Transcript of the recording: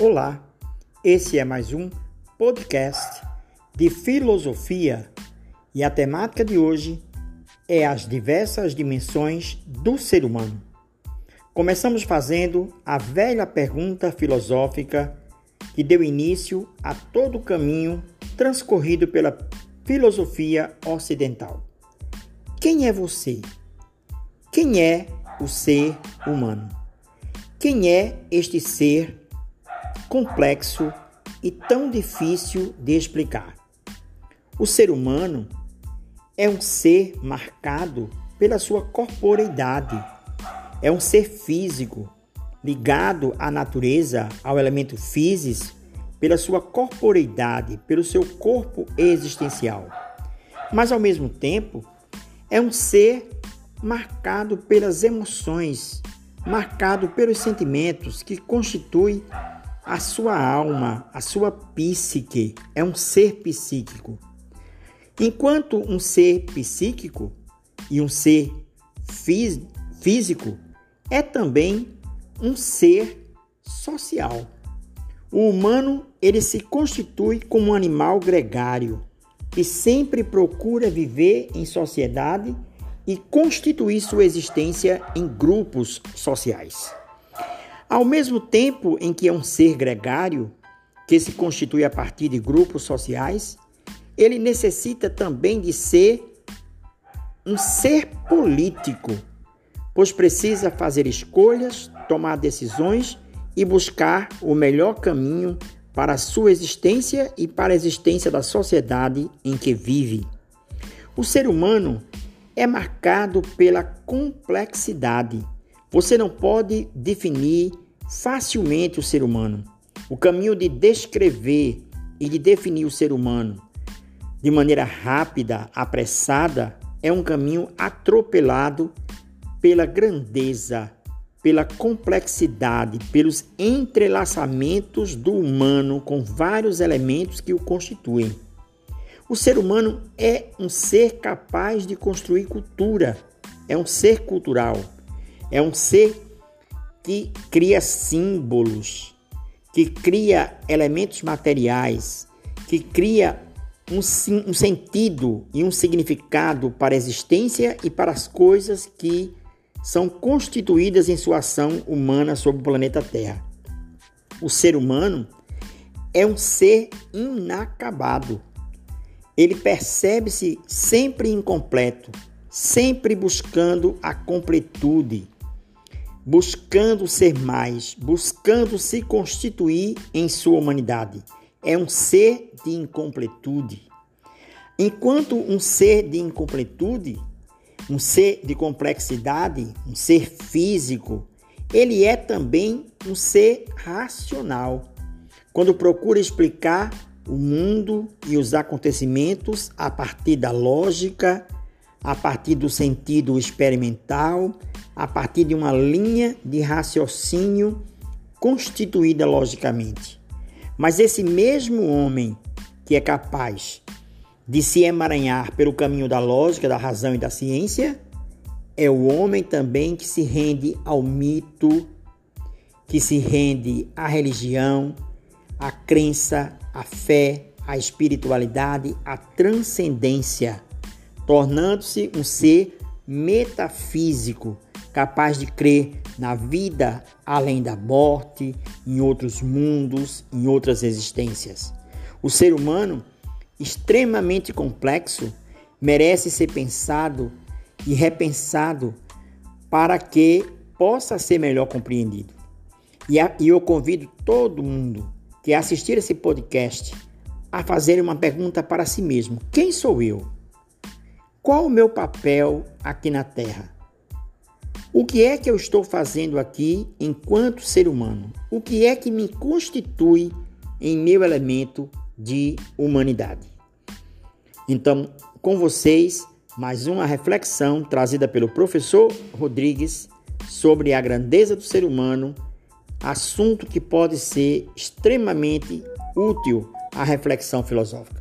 Olá, esse é mais um podcast de filosofia e a temática de hoje é as diversas dimensões do ser humano. Começamos fazendo a velha pergunta filosófica que deu início a todo o caminho transcorrido pela filosofia ocidental. Quem é você? Quem é o ser humano? Quem é este ser complexo e tão difícil de explicar. O ser humano é um ser marcado pela sua corporeidade. É um ser físico, ligado à natureza, ao elemento físico, pela sua corporeidade, pelo seu corpo existencial. Mas ao mesmo tempo, é um ser marcado pelas emoções, marcado pelos sentimentos que constituem a sua alma, a sua psique é um ser psíquico. Enquanto um ser psíquico e um ser físico é também um ser social. O humano ele se constitui como um animal gregário que sempre procura viver em sociedade e constituir sua existência em grupos sociais. Ao mesmo tempo em que é um ser gregário, que se constitui a partir de grupos sociais, ele necessita também de ser um ser político, pois precisa fazer escolhas, tomar decisões e buscar o melhor caminho para a sua existência e para a existência da sociedade em que vive. O ser humano é marcado pela complexidade você não pode definir facilmente o ser humano. O caminho de descrever e de definir o ser humano de maneira rápida, apressada, é um caminho atropelado pela grandeza, pela complexidade, pelos entrelaçamentos do humano com vários elementos que o constituem. O ser humano é um ser capaz de construir cultura, é um ser cultural. É um ser que cria símbolos, que cria elementos materiais, que cria um, um, sentido e um significado para a existência e para as coisas que são constituídas em sua ação humana sobre o planeta Terra. O ser humano é um ser inacabado. Ele percebe-se sempre incompleto, sempre buscando a completude buscando ser mais, buscando se constituir em sua humanidade. É um ser de incompletude. Enquanto um ser de incompletude, um ser de complexidade, um ser físico, ele é também um ser racional. Quando procura explicar o mundo e os acontecimentos a partir da lógica, a partir do sentido experimental, a partir de uma linha de raciocínio constituída logicamente. Mas esse mesmo homem que é capaz de se emaranhar pelo caminho da lógica, da razão e da ciência, é o homem também que se rende ao mito, que se rende à religião, à crença, à fé, à espiritualidade, à transcendência, tornando-se um ser metafísico capaz de crer na vida além da morte, em outros mundos, em outras existências. O ser humano, extremamente complexo, merece ser pensado e repensado para que possa ser melhor compreendido. E eu convido todo mundo que assistir esse podcast a fazer uma pergunta para si mesmo: quem sou eu? Qual o meu papel aqui na Terra? O que é que eu estou fazendo aqui enquanto ser humano? O que é que me constitui em meu elemento de humanidade? Então, com vocês, mais uma reflexão trazida pelo professor Rodrigues sobre a grandeza do ser humano, assunto que pode ser extremamente útil à reflexão filosófica.